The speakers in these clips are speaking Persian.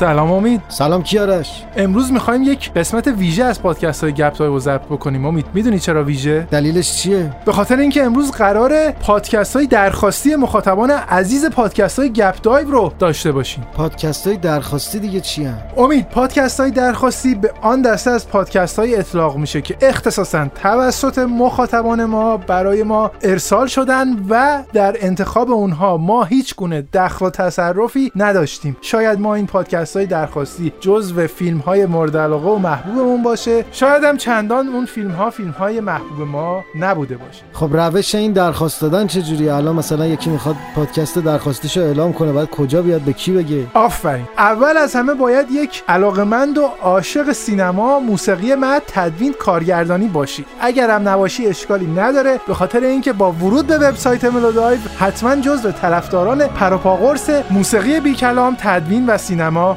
سلام امید. سلام کیارش امروز می‌خوایم یک قسمت ویژه از پادکست های گپ رو ضبط بکنیم. امید می‌دونی چرا ویژه؟ دلیلش چیه؟ به خاطر اینکه امروز قرار پادکست های درخواستی مخاطبان عزیز پادکست های گپ دایو رو داشته باشیم. پادکست های درخواستی دیگه چی هم؟ امید پادکست های درخواستی به آن دسته از پادکست های اطلاق میشه که اختصاصا توسط مخاطبان ما برای ما ارسال شدن و در انتخاب اونها ما هیچ گونه دخل و تصرفی نداشتیم. شاید ما این پادکست های درخواستی جزو فیلم های مورد علاقه و محبوبمون باشه. شاید هم چندان اون فیلم ها فیلم های محبوب ما نبوده باشه. خب روش این درخواست دادن چجوری؟ الان مثلا یکی می‌خواد پادکست درخواستیشو اعلام کنه بعد کجا بیاد؟ به کی بگه؟ آفرین. اول از همه باید یک علاقمند و عاشق سینما موسیقی متن تدوین کارگردانی باشی. اگر هم نباشی اشکالی نداره. به خاطر اینکه با ورود به وبسایت ملودایو حتما جزو طرفداران پر و پا قرص موسیقی بی کلام تدوین و سینما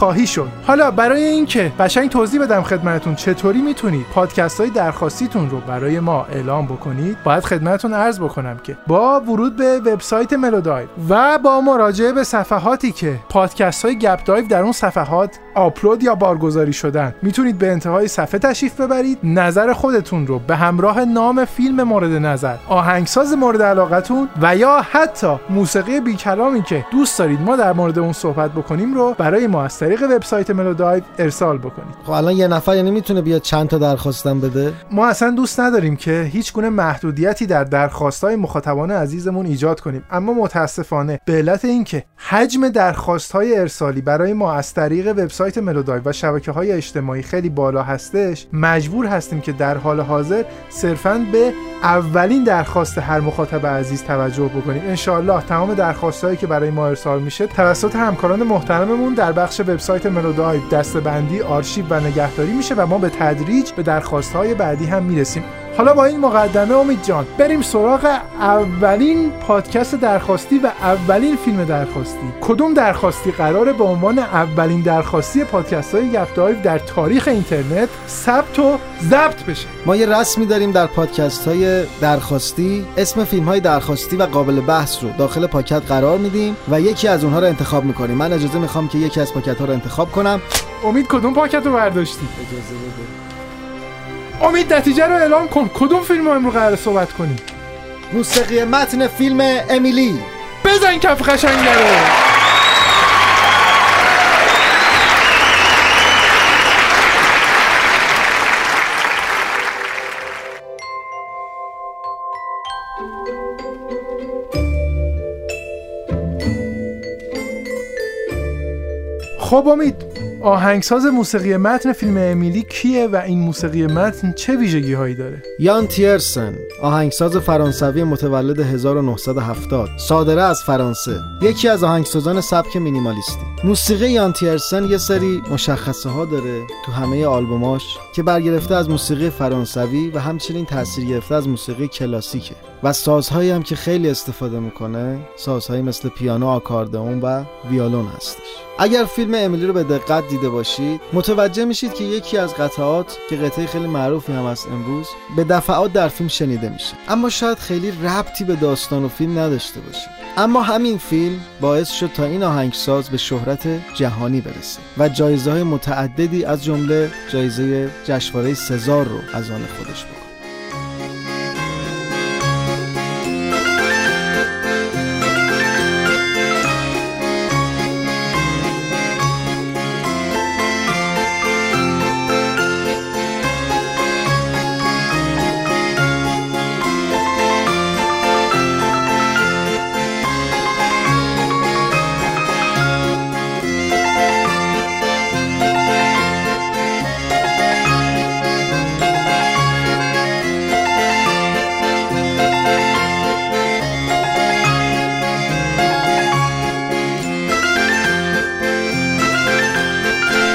خواهی شد. حالا برای اینکه قشنگ توضیح بدم خدمتتون چطوری می‌تونید پادکست های درخواستیتون رو برای ما اعلام بکنید باید خدمتتون عرض بکنم که با ورود به وبسایت ملودایو و با مراجعه به صفحاتی که پادکست های گپ دایو در اون صفحات آپلود یا بارگذاری شدن می‌تونید به انتهای صفحه تشریف ببرید. نظر خودتون رو به همراه نام فیلم مورد نظر آهنگساز مورد علاقتون و یا حتی موسیقی بی کلامی که دوست دارید ما در مورد اون صحبت بکنیم رو برای ما از طریق وبسایت ملودایو ارسال بکنید. خب الان یه نفر یعنی می‌تونه بیاد چند تا درخواستم بده؟ ما اصلا دوست نداریم که هیچ گونه محدودیتی در درخواستهای مخاطبان عزیزمون ایجاد کنیم. اما متاسفانه به علت اینکه حجم درخواستهای ارسالی برای ما از طریق وبسایت ملودایو و شبکه های اجتماعی خیلی بالا هستش مجبور هستیم که در حال حاضر صرفا به اولین درخواست هر مخاطب عزیز توجه بکنیم. انشاءالله تمام درخواستهایی که برای ما ارسال میشه توسط همکاران محترممون در بخش وبسایت ملودایو دستبندی آرشیو و نگهداری میشه و ما به تدریج به درخواستهای بعدی هم می‌رسیم. حالا با این مقدمه امید جان بریم سراغ اولین پادکست درخواستی و اولین فیلم درخواستی. کدوم درخواستی قراره به عنوان اولین درخواستی پادکست های گپ در تاریخ اینترنت ثبت و ضبط بشه؟ ما یه رسمی داریم در پادکست های درخواستی. اسم فیلم های درخواستی و قابل بحث رو داخل پاکت قرار میدیم و یکی از اونها رو انتخاب می‌کنیم. من اجازه می‌خوام که یکی از پاکت ها رو انتخاب کنم. امید کدوم پاکت رو برداشتی؟ اجازه بده. امید نتیجه رو اعلام کن. کدوم فیلم رو امروز قرار صحبت کنیم؟ موسیقی متن فیلم امیلی. بزن کف قشنگ رو. خب امید آهنگساز موسیقی متن فیلم امیلی کیه و این موسیقی متن چه ویژگی هایی داره؟ یان تیرسن آهنگساز فرانسوی متولد 1970 صادره از فرانسه. یکی از آهنگسازان سبک مینیمالیستی. موسیقی یان تیرسن یه سری مشخصه ها داره تو همه آلبوماش که برگرفته از موسیقی فرانسوی و همچنین تاثیر گرفته از موسیقی کلاسیکه. و سازهایی هم که خیلی استفاده می‌کنه سازهایی مثل پیانو آکاردئون و ویولون هستش. اگر فیلم امیلی رو به دقت دیده باشید متوجه میشید که یکی از قطعات که قطعه خیلی معروفی هم است امروز به دفعات در فیلم شنیده میشه. اما شاید خیلی ربطی به داستان و فیلم نداشته باشه. اما همین فیلم باعث شد تا این آهنگساز به شهرت جهانی برسه و جایزه های متعددی از جمله جایزه جشنواره سزار رو از آن خودش بکنه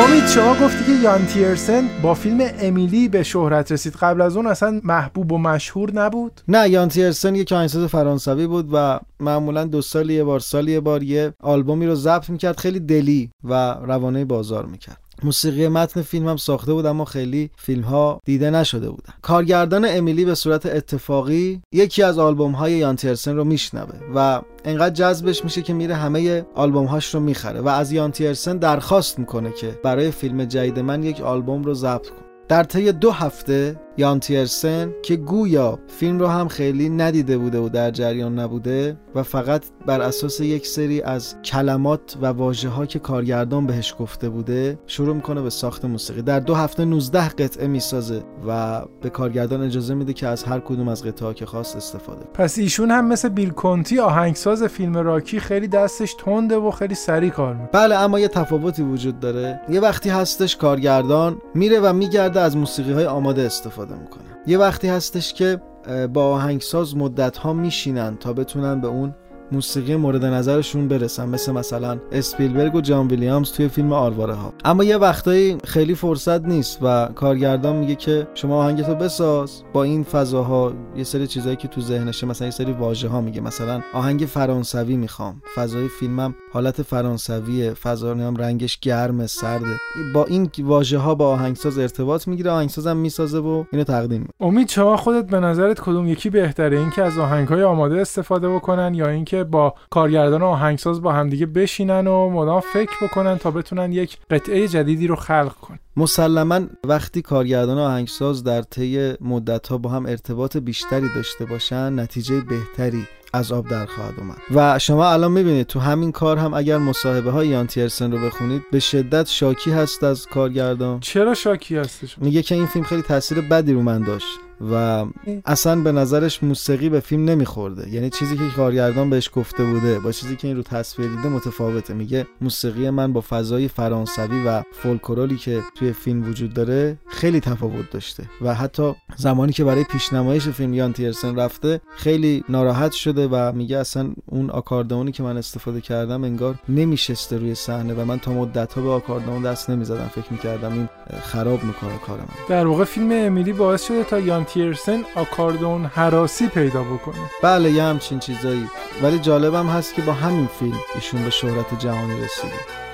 امید شما گفتی که یان تیرسن با فیلم امیلی به شهرت رسید. قبل از اون اصلا محبوب و مشهور نبود؟ نه یان تیرسن یک آهنگساز فرانسوی بود و معمولا دو سال یه بار سال یه بار یه آلبومی رو ضبط می‌کرد خیلی دلی و روانه بازار می‌کرد. موسیقی متن فیلم هم ساخته بود اما خیلی فیلم ها دیده نشده بودن. کارگردان امیلی به صورت اتفاقی یکی از آلبوم های یان تیرسن رو میشنوه و انقدر جذبش میشه که میره همه آلبوم هاش رو می‌خره و از یان تیرسن درخواست می‌کنه که برای فیلم جدید من یک آلبوم رو ضبط کنه. در طی دو هفته یان تیرسن که گویا فیلم رو هم خیلی ندیده بوده و در جریان نبوده و فقط بر اساس یک سری از کلمات و واژه ها که کارگردان بهش گفته بوده شروع می‌کنه به ساخت موسیقی. در دو هفته 19 قطعه می‌سازه و به کارگردان اجازه میده که از هر کدوم از قطعه که خواست استفاده پس ایشون هم مثل بیل کنتی آهنگساز فیلم راکی خیلی دستش تنده و خیلی سریع کار می‌کنه. بله اما یه تفاوتی وجود داره. یه وقتی هستش کارگردان میره و میگرده از موسیقی های آماده استفاده می‌کنه. یه وقتی هستش که با آهنگساز مدت ها میشینن تا بتونن به اون موسیقی مورد نظرشون برسن مثل مثلا اسپیلبرگ و جان ویلیامز توی فیلم آرواره ها. اما یه وقتایی خیلی فرصت نیست و کارگردان میگه که شما آهنگتو بساز با این فضاها یه سری چیزایی که تو ذهنشه مثلا یه سری واژه ها میگه. مثلا آهنگ فرانسوی می‌خوام. فضای فیلمم حالت فرانسویه فضا هم رنگش گرم سرده. با این واژه ها با آهنگساز ارتباط می‌گیره آهنگسازم می‌سازه و اینو تقدیم امید شما خودت به نظرت کدوم یکی بهتره؟ اینکه از آهنگهای آماده استفاده بکنن یا اینکه با کارگردان و آهنگساز با همدیگه بشینن و مدام فکر بکنن تا بتونن یک قطعه جدیدی رو خلق کنن. مسلما وقتی کارگردان و آهنگساز در طی مدت ها با هم ارتباط بیشتری داشته باشن نتیجه بهتری از آب در خواهد اومد. و شما الان می‌بینید تو همین کار هم اگر مصاحبه های یان تیرسن رو بخونید به شدت شاکی هست از کارگردان. چرا شاکی هستش؟ میگه که این فیلم خیلی تاثیر بدی رو من داشت. و اصلا به نظرش موسیقی به فیلم نمیخورده. یعنی چیزی که کارگردان بهش گفته بوده با چیزی که این رو تصویر دیده متفاوته. میگه موسیقی من با فضای فرانسوی و فولکلوری که توی فیلم وجود داره خیلی تفاوت داشته. و حتی زمانی که برای پیشنمایش فیلم یان تیرسن رفته خیلی ناراحت شده و میگه اصلا اون آکاردئونی که من استفاده کردم انگار نمیشسته روی صحنه و من تا مدت ها به آکاردئون دست نمی‌زدم. فکر می‌کردم این خراب می‌کنه کار من. در واقع فیلم امیلی باعث شده تا یان تیرسن آکاردون حراسی پیدا بکنه. بله یه همچین چیزایی. ولی جالبم هست که با همین فیلم ایشون به شهرت جهانی رسیده.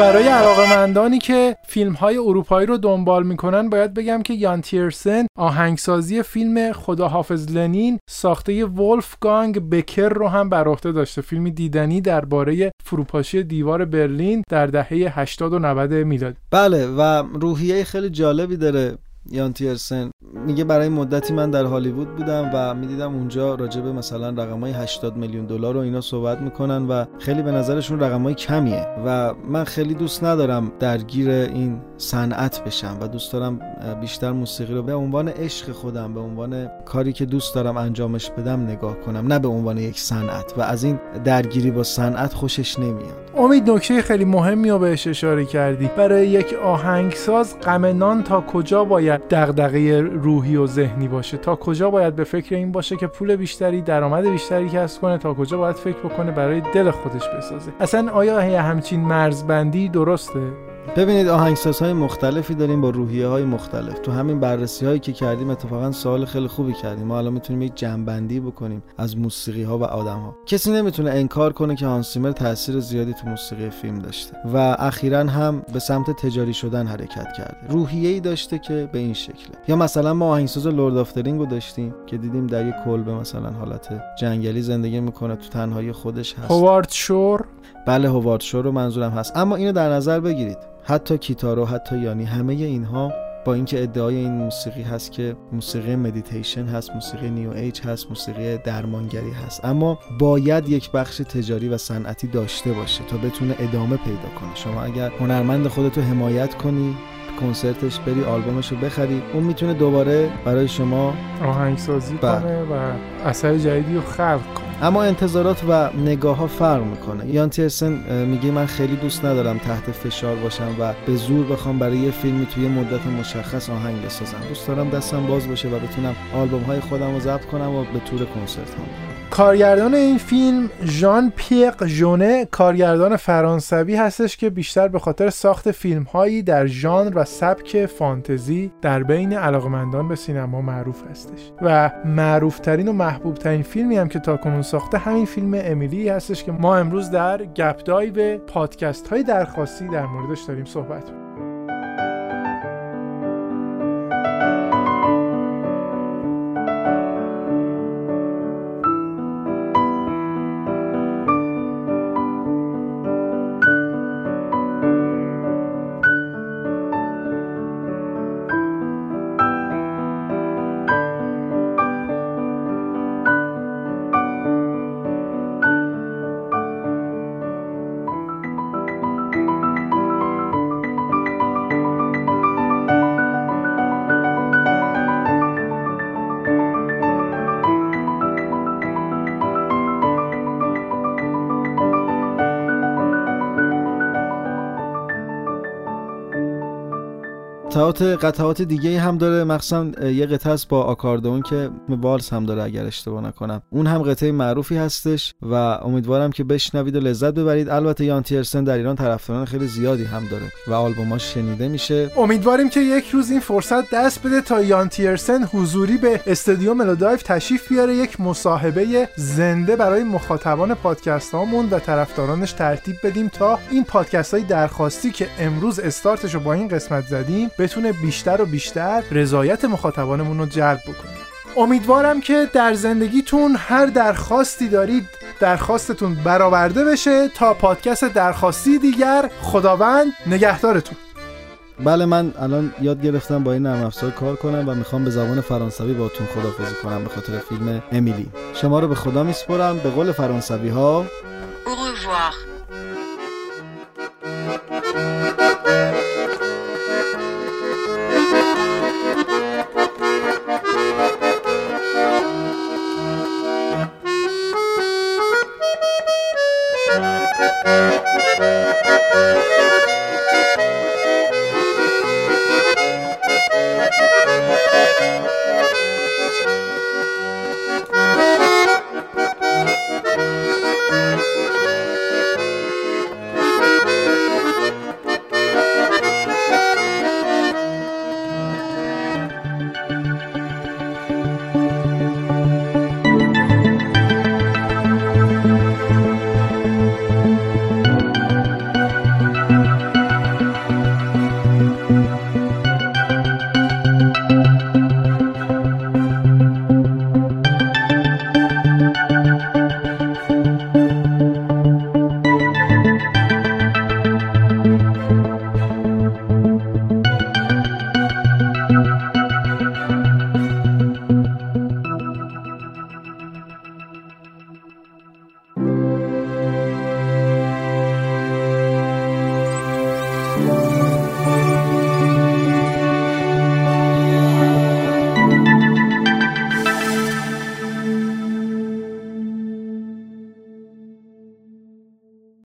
برای علاقمندانی که فیلم های اروپایی رو دنبال می‌کنن باید بگم که یان تیرسن آهنگسازی فیلم خداحافظ لنین ساخته ولفگانگ بکر رو هم بر عهده داشته. فیلمی دیدنی درباره فروپاشی دیوار برلین در دهه 80 و 90 میلاد بله و روحیه خیلی جالبی داره. یان تیرسن میگه برای مدتی من در هالیوود بودم و می‌دیدم اونجا راجع به مثلا رقمای 80 میلیون دلار و اینا صحبت می‌کنن و خیلی به نظرشون رقمای کمیه و من خیلی دوست ندارم درگیر این صنعت بشم و دوست دارم بیشتر موسیقی رو به عنوان عشق خودم به عنوان کاری که دوست دارم انجامش بدم نگاه کنم نه به عنوان یک صنعت و از این درگیری با صنعت خوشش نمیاد. امید نکته خیلی مهمی رو بهش اشاره کردی. برای یک آهنگساز غم تا کجا باید دغدغه روحی و ذهنی باشه. تا کجا باید به فکر این باشه که پول بیشتری درآمد بیشتری کسب کنه؟ تا کجا باید فکر بکنه برای دل خودش بسازه؟ اصلا آیا همچین مرزبندی درسته؟ ببینید آهنگسازهای مختلفی داریم با روحیه های مختلف. تو همین بررسی هایی که کردیم اتفاقا سوال خیلی خوبی کردیم. ما الان می‌تونیم یک جنبندی بکنیم از موسیقی ها و آدم ها کسی نمی‌تونه انکار کنه که هانسیمر تاثیر زیادی تو موسیقی فیلم داشته و اخیرا هم به سمت تجاری شدن حرکت کرده. روحیه ای داشته که به این شکله. یا مثلا ما آهنگساز لورد آف رو داشتیم که دیدیم در یک کلبه مثلا حالت جنگلی زندگی می‌کنه تو تنهایی خودش هست. هوارد شور؟ بله هوارد شور رو منظورم هست. اما اینو در نظر بگیرید. حتی کیتارو حتی یانی همه اینها با اینکه ادعای این موسیقی هست که موسیقی مدیتیشن هست موسیقی new age هست موسیقی درمانگری هست. اما باید یک بخش تجاری و صنعتی داشته باشه تا بتونه ادامه پیدا کنه. شما اگر هنرمند خودتو حمایت کنی کنسرتش بری آلبومش رو بخری اون می‌تونه دوباره برای شما آهنگسازی کنه و اثر جدیدی رو خلق کنه. اما انتظارات و نگاه ها فرق می‌کنه. یان تیرسن میگه من خیلی دوست ندارم تحت فشار باشم و به زور بخوام برای یه فیلمی توی مدت مشخص آهنگ بسازم. دوست دارم دستم باز باشه و بتونم آلبوم های خودم رو ضبط کنم و به تور کنسرت هم کارگردان این فیلم ژان پیق ژونه کارگردان فرانسوی هستش که بیشتر به خاطر ساخت فیلم هایی در ژانر و سبک فانتزی در بین علاقمندان به سینما معروف هستش. و معروفترین و محبوب ترین فیلمی هم که تاکنون ساخته همین فیلم امیلی هستش که ما امروز در گپ دایو پادکست های درخواستی در موردش داریم صحبت قطعات قطعات دیگه هم داره. مخصوصا یه قطعه است با آکاردون که والس هم داره اگر اشتباه نکنم. اون هم قطعه معروفی هستش و امیدوارم که بشنوید و لذت ببرید. البته یان تیرسن در ایران طرفداران خیلی زیادی هم داره و آلبوماش شنیده میشه. امیدواریم که یک روز این فرصت دست بده تا یان تیرسن حضوری به استودیو ملودایف تشریف بیاره یک مصاحبه زنده برای مخاطبان پادکست هامون و طرفدارانش ترتیب بدیم تا این پادکست های درخواستی که امروز استارتش رو با این قسمت زدیم بتونه بیشتر و بیشتر رضایت مخاطبانمون رو جلب بکنه. امیدوارم که در زندگیتون هر درخواستی دارید درخواستتون برآورده بشه تا پادکست درخواستی دیگر. خداوند نگهدارتون. بله من الان یاد گرفتم با این نرم افزار کار کنم و می‌خوام به زبان فرانسوی باتون خدافزی کنم به خاطر فیلم امیلی. شما رو به خدا میسپرم. به قول فرانسوی ها